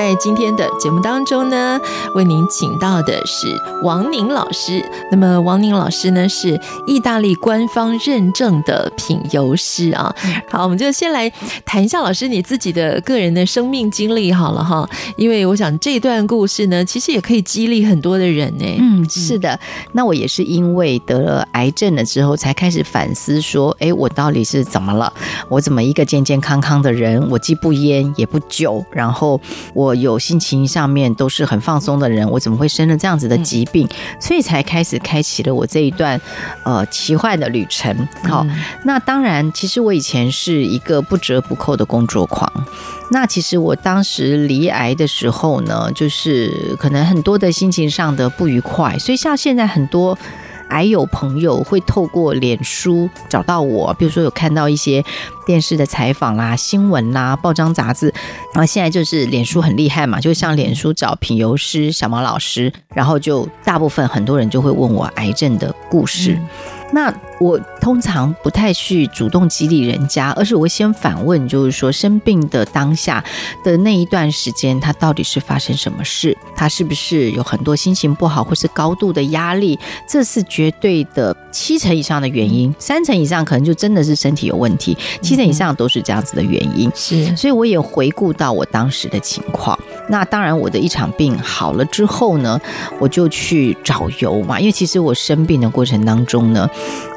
saying 在今天的节目当中呢，为您请到的是王宁老师。那么，王宁老师呢是意大利官方认证的品油师啊。好，我们就先来谈一下老师你自己的个人的生命经历好了哈，因为我想这段故事呢，其实也可以激励很多的人呢。嗯，是的。那我也是因为得了癌症了之后，才开始反思说，哎，我到底是怎么了？我怎么一个健健康康的人，我既不烟也不酒，然后。我有心情上面都是很放松的人，我怎么会生了这样子的疾病？所以才开始开启了我这一段呃奇幻的旅程。好，那当然，其实我以前是一个不折不扣的工作狂。那其实我当时离癌的时候呢，就是可能很多的心情上的不愉快，所以像现在很多。癌友朋友会透过脸书找到我，比如说有看到一些电视的采访啦、新闻啦、报章杂志，然后现在就是脸书很厉害嘛，就像脸书找品油师小毛老师，然后就大部分很多人就会问我癌症的故事。那我通常不太去主动激励人家，而是我会先反问，就是说生病的当下的那一段时间，他到底是发生什么事？他是不是有很多心情不好，或是高度的压力？这是绝对的七成以上的原因，三成以上可能就真的是身体有问题，七成以上都是这样子的原因。是，所以我也回顾到我当时的情况。那当然，我的一场病好了之后呢，我就去找油嘛，因为其实我生病的过程当中呢。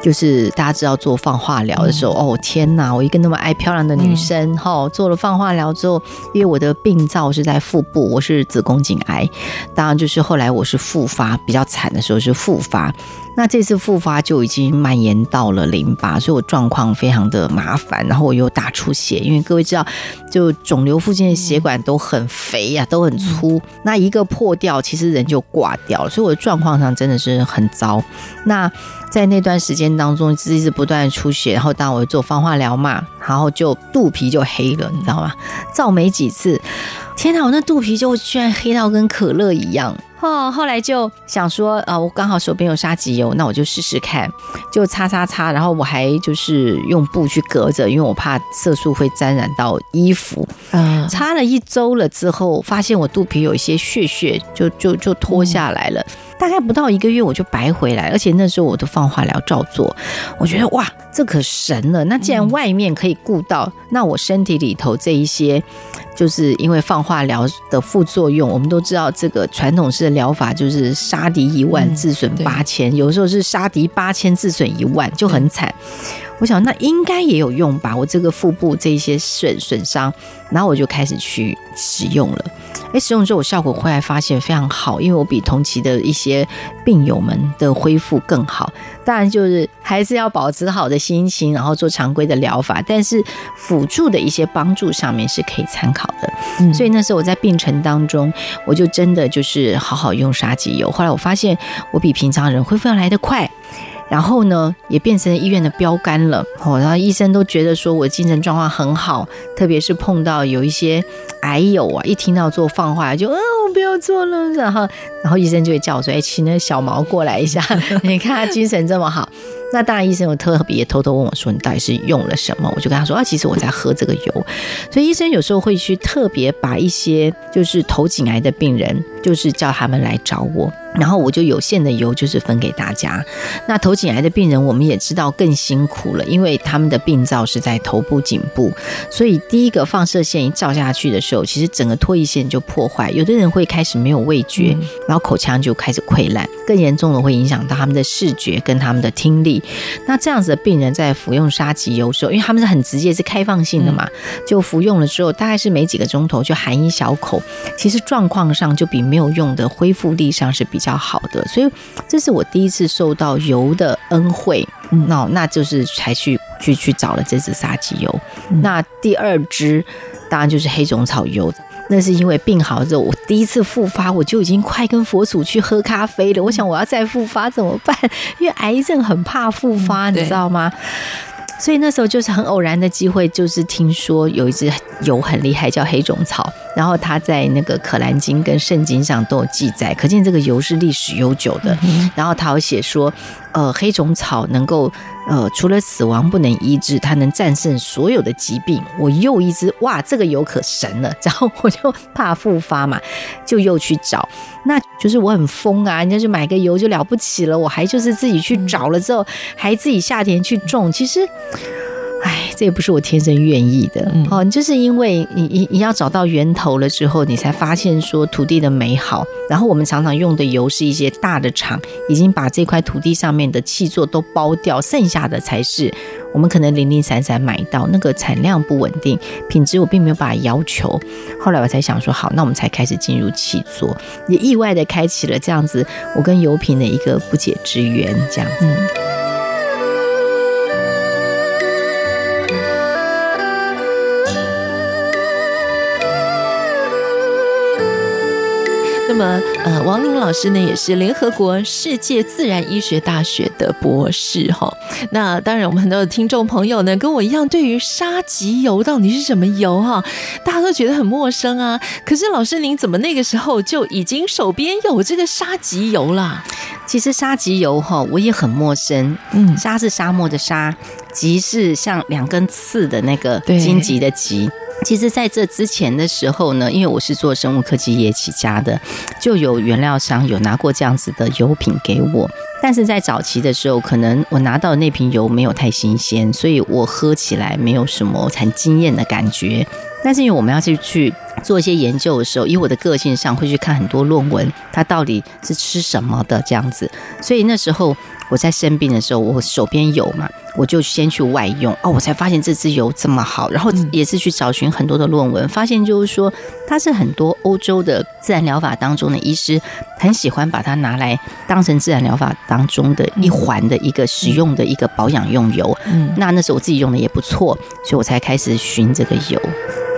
就是大家知道做放化疗的时候，哦天哪！我一个那么爱漂亮的女生，哈，做了放化疗之后，因为我的病灶是在腹部，我是子宫颈癌，当然就是后来我是复发，比较惨的时候是复发。那这次复发就已经蔓延到了淋巴，所以我状况非常的麻烦。然后我又大出血，因为各位知道，就肿瘤附近的血管都很肥呀、啊，都很粗。那一个破掉，其实人就挂掉了。所以我的状况上真的是很糟。那在那段时间当中，一直不断出血，然后当我做放化疗嘛，然后就肚皮就黑了，你知道吗？照没几次，天哪，我那肚皮就居然黑到跟可乐一样。哦，后来就想说，啊，我刚好手边有沙棘油，那我就试试看，就擦擦擦，然后我还就是用布去隔着，因为我怕色素会沾染到衣服。嗯，擦了一周了之后，发现我肚皮有一些血血，就就就脱下来了。大概不到一个月，我就白回来，而且那时候我都放化疗照做，我觉得哇，这可神了。那既然外面可以顾到，那我身体里头这一些。就是因为放化疗的副作用，我们都知道这个传统式的疗法就是杀敌一万自损八千，有时候是杀敌八千自损一万，就很惨。我想那应该也有用吧，我这个腹部这一些损损伤，然后我就开始去使用了。哎，使用之后我效果后来发现非常好，因为我比同期的一些病友们的恢复更好。当然就是还是要保持好的心情，然后做常规的疗法，但是辅助的一些帮助上面是可以参考的。嗯，所以那时候我在病程当中，我就真的就是好好用沙棘油。后来我发现我比平常人恢复要来得快。然后呢，也变成医院的标杆了。哦，然后医生都觉得说我精神状况很好，特别是碰到有一些癌友啊，一听到做放化疗就，嗯，我不要做了。然后，然后医生就会叫我说，哎，请那小毛过来一下，你看他精神这么好。那大，医生有特别偷偷问我说，你到底是用了什么？我就跟他说啊，其实我在喝这个油。所以医生有时候会去特别把一些就是头颈癌的病人，就是叫他们来找我。然后我就有限的油就是分给大家。那头颈癌的病人，我们也知道更辛苦了，因为他们的病灶是在头部颈部，所以第一个放射线一照下去的时候，其实整个唾液腺就破坏，有的人会开始没有味觉，然后口腔就开始溃烂，更严重的会影响到他们的视觉跟他们的听力，那这样子的病人在服用沙棘油的时候，因为他们是很直接，是开放性的嘛，就服用了之后，大概是没几个钟头就含一小口，其实状况上就比没有用的恢复力上是比较好的。所以这是我第一次受到油的恩惠，那那就是才去去去找了这支沙棘油。那第二支当然就是黑种草油。那是因为病好之后，我第一次复发，我就已经快跟佛祖去喝咖啡了。我想我要再复发怎么办？因为癌症很怕复发，你知道吗？所以那时候就是很偶然的机会，就是听说有一支油很厉害，叫黑种草，然后它在那个《可兰经》跟《圣经》上都有记载，可见这个油是历史悠久的。然后他有写说，呃，黑种草能够。呃，除了死亡不能医治，它能战胜所有的疾病。我又一支，哇，这个油可神了。然后我就怕复发嘛，就又去找。那就是我很疯啊，人家就买个油就了不起了，我还就是自己去找了之后，还自己下田去种。其实。哎，这也不是我天生愿意的哦，就是因为你你你要找到源头了之后，你才发现说土地的美好。然后我们常常用的油是一些大的厂已经把这块土地上面的气作都包掉，剩下的才是我们可能零零散散买到，那个产量不稳定，品质我并没有办法要求。后来我才想说，好，那我们才开始进入气作，也意外的开启了这样子我跟油品的一个不解之缘，这样子。那么，呃，王宁老师呢，也是联合国世界自然医学大学的博士哈。那当然，我们很多的听众朋友呢，跟我一样，对于沙棘油到底是什么油哈，大家都觉得很陌生啊。可是老师，您怎么那个时候就已经手边有这个沙棘油了？其实沙棘油哈，我也很陌生。嗯，沙是沙漠的沙，棘是像两根刺的那个荆棘的棘。其实，在这之前的时候呢，因为我是做生物科技业起家的，就有原料商有拿过这样子的油品给我。但是在早期的时候，可能我拿到那瓶油没有太新鲜，所以我喝起来没有什么很惊艳的感觉。但是因为我们要去去做一些研究的时候，以我的个性上会去看很多论文，它到底是吃什么的这样子，所以那时候。我在生病的时候，我手边有嘛，我就先去外用哦，我才发现这支油这么好，然后也是去找寻很多的论文，发现就是说它是很多欧洲的自然疗法当中的医师很喜欢把它拿来当成自然疗法当中的一环的一个使用的一个保养用油。嗯，那那时候我自己用的也不错，所以我才开始寻这个油。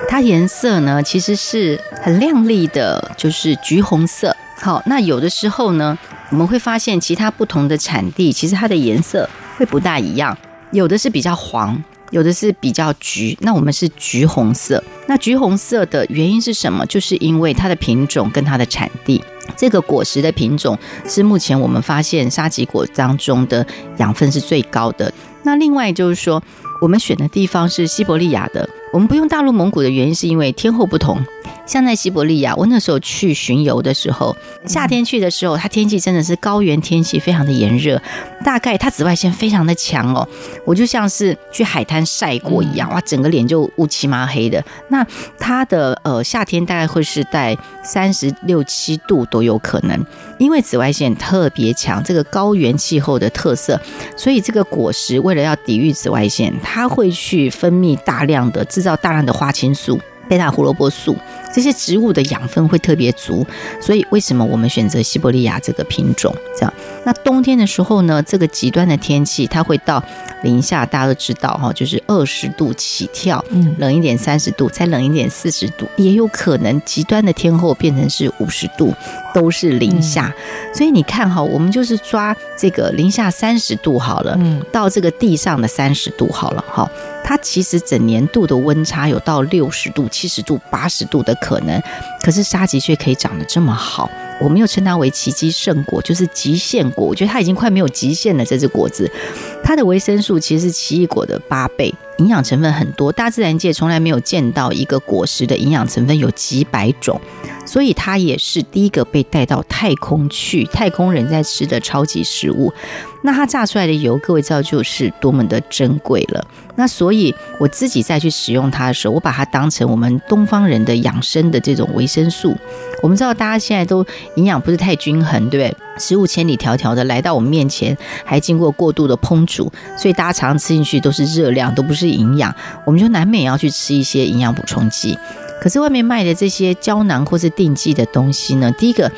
它颜色呢，其实是很亮丽的，就是橘红色。好，那有的时候呢，我们会发现其他不同的产地，其实它的颜色会不大一样，有的是比较黄，有的是比较橘。那我们是橘红色。那橘红色的原因是什么？就是因为它的品种跟它的产地。这个果实的品种是目前我们发现沙棘果当中的养分是最高的。那另外就是说，我们选的地方是西伯利亚的。我们不用大陆蒙古的原因是因为天候不同。像在西伯利亚，我那时候去巡游的时候，夏天去的时候，它天气真的是高原天气，非常的炎热，大概它紫外线非常的强哦，我就像是去海滩晒过一样，哇，整个脸就乌漆麻黑的。那它的呃夏天大概会是在三十六七度都有可能，因为紫外线特别强，这个高原气候的特色，所以这个果实为了要抵御紫外线，它会去分泌大量的制造大量的花青素。贝塔胡萝卜素这些植物的养分会特别足，所以为什么我们选择西伯利亚这个品种？这样，那冬天的时候呢，这个极端的天气它会到零下，大家都知道哈，就是二十度起跳，嗯，冷一点三十度，再冷一点四十度，也有可能极端的天候变成是五十度，都是零下。所以你看哈，我们就是抓这个零下三十度好了，嗯，到这个地上的三十度好了哈。它其实整年度的温差有到六十度、七十度、八十度的可能，可是沙棘却可以长得这么好。我们又称它为奇迹圣果，就是极限果。我觉得它已经快没有极限了。这只果子，它的维生素其实是奇异果的八倍，营养成分很多。大自然界从来没有见到一个果实的营养成分有几百种，所以它也是第一个被带到太空去，太空人在吃的超级食物。那它榨出来的油，各位知道就是多么的珍贵了。那所以我自己再去使用它的时候，我把它当成我们东方人的养生的这种维生素。我们知道大家现在都营养不是太均衡，对不对？食物千里迢迢的来到我们面前，还经过过度的烹煮，所以大家常常吃进去都是热量，都不是营养。我们就难免要去吃一些营养补充剂。可是外面卖的这些胶囊或是定剂的东西呢，第一个，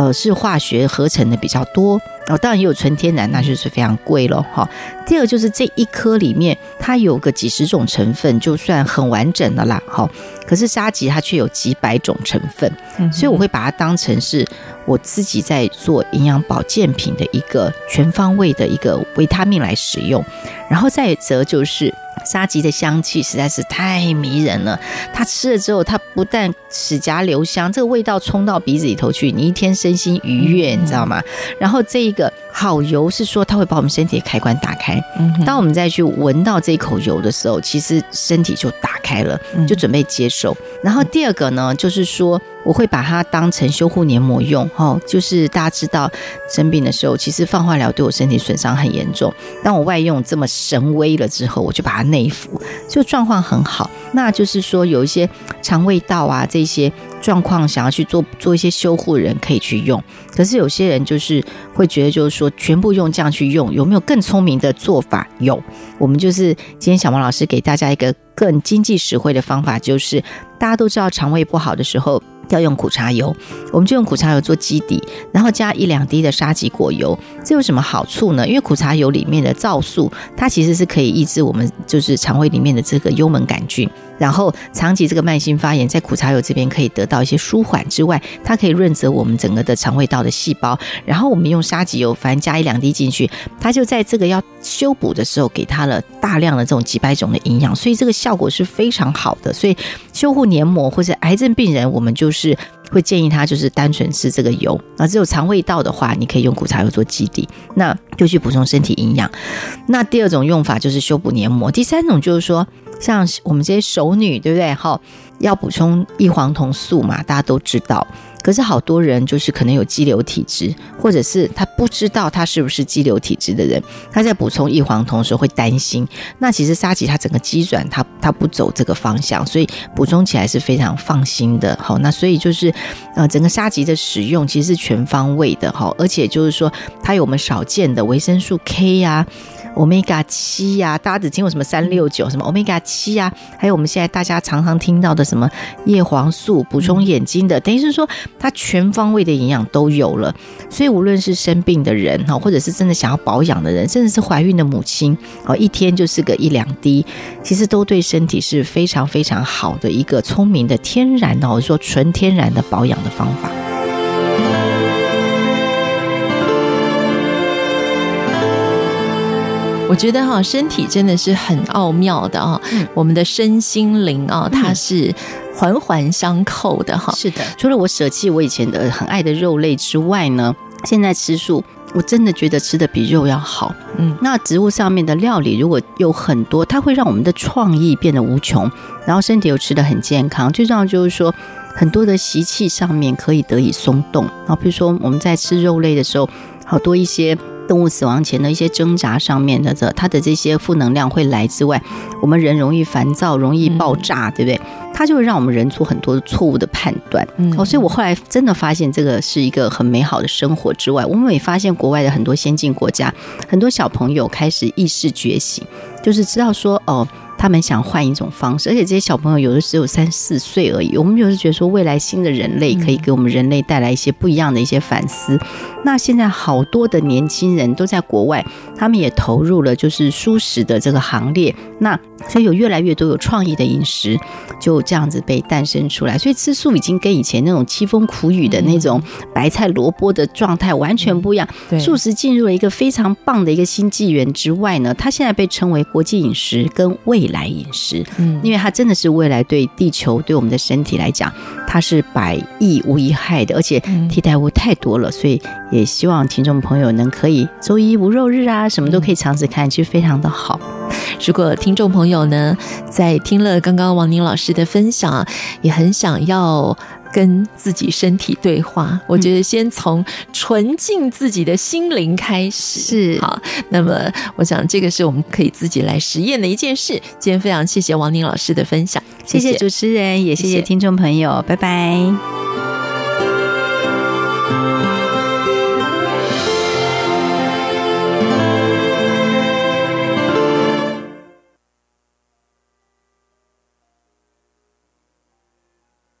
呃，是化学合成的比较多。哦，当然也有纯天然，那就是非常贵了哈。第二就是这一颗里面它有个几十种成分，就算很完整的啦。哈，可是沙棘它却有几百种成分，所以我会把它当成是我自己在做营养保健品的一个全方位的一个维他命来使用。然后再则就是。沙棘的香气实在是太迷人了，它吃了之后，它不但齿颊留香，这个味道冲到鼻子里头去，你一天身心愉悦，你知道吗？然后这一个好油是说，它会把我们身体的开关打开。当我们再去闻到这一口油的时候，其实身体就打开了，就准备接受。然后第二个呢，就是说。我会把它当成修护黏膜用，哦，就是大家知道生病的时候，其实放化疗对我身体损伤很严重。当我外用这么神威了之后，我就把它内服，就状况很好。那就是说，有一些肠胃道啊这些状况，想要去做做一些修护的人可以去用。可是有些人就是会觉得，就是说全部用这样去用，有没有更聪明的做法？有，我们就是今天小王老师给大家一个更经济实惠的方法，就是大家都知道肠胃不好的时候。要用苦茶油，我们就用苦茶油做基底，然后加一两滴的沙棘果油。这有什么好处呢？因为苦茶油里面的皂素，它其实是可以抑制我们就是肠胃里面的这个幽门杆菌。然后长期这个慢性发炎，在苦茶油这边可以得到一些舒缓之外，它可以润泽我们整个的肠胃道的细胞。然后我们用沙棘油，反正加一两滴进去，它就在这个要修补的时候，给它了大量的这种几百种的营养，所以这个效果是非常好的。所以修护黏膜或者癌症病人，我们就是会建议他就是单纯吃这个油。那只有肠胃道的话，你可以用苦茶油做基底，那就去补充身体营养。那第二种用法就是修补黏膜，第三种就是说。像我们这些熟女，对不对？好，要补充异黄酮素嘛，大家都知道。可是好多人就是可能有肌瘤体质，或者是他不知道他是不是肌瘤体质的人，他在补充异黄酮的时候会担心。那其实沙棘它整个肌转，它它不走这个方向，所以补充起来是非常放心的。好，那所以就是呃，整个沙棘的使用其实是全方位的哈，而且就是说它有我们少见的维生素 K 呀。Omega 七呀，大家只听过什么三六九，什么 Omega 七呀，还有我们现在大家常常听到的什么叶黄素，补充眼睛的，等于是说它全方位的营养都有了。所以无论是生病的人哈，或者是真的想要保养的人，甚至是怀孕的母亲，哦，一天就是个一两滴，其实都对身体是非常非常好的一个聪明的天然的，或者说纯天然的保养的方法。我觉得哈，身体真的是很奥妙的啊。嗯，我们的身心灵啊，它是环环相扣的哈。是的，除了我舍弃我以前的很爱的肉类之外呢，现在吃素，我真的觉得吃的比肉要好。嗯，那植物上面的料理如果有很多，它会让我们的创意变得无穷，然后身体又吃的很健康。最重要就是说，很多的习气上面可以得以松动。然后比如说我们在吃肉类的时候，好多一些。动物死亡前的一些挣扎上面的这，它的这些负能量会来之外，我们人容易烦躁，容易爆炸，对不对？它就会让我们人做很多错误的判断。哦，所以我后来真的发现这个是一个很美好的生活之外，我们也发现国外的很多先进国家，很多小朋友开始意识觉醒，就是知道说哦。他们想换一种方式，而且这些小朋友有的只有三四岁而已。我们就是觉得说，未来新的人类可以给我们人类带来一些不一样的一些反思。那现在好多的年轻人都在国外，他们也投入了就是素食的这个行列。那所以有越来越多有创意的饮食就这样子被诞生出来。所以吃素已经跟以前那种凄风苦雨的那种白菜萝卜的状态完全不一样。对，素食进入了一个非常棒的一个新纪元之外呢，它现在被称为国际饮食跟未来饮食，嗯，因为它真的是未来对地球、对我们的身体来讲，它是百益无一害的，而且替代物太多了，所以也希望听众朋友能可以周一无肉日啊，什么都可以尝试看，其实非常的好。如果听众朋友呢，在听了刚刚王宁老师的分享，也很想要。跟自己身体对话，我觉得先从纯净自己的心灵开始是好。那么，我想这个是我们可以自己来实验的一件事。今天非常谢谢王宁老师的分享，谢谢主持人，也谢谢听众朋友，谢谢拜拜。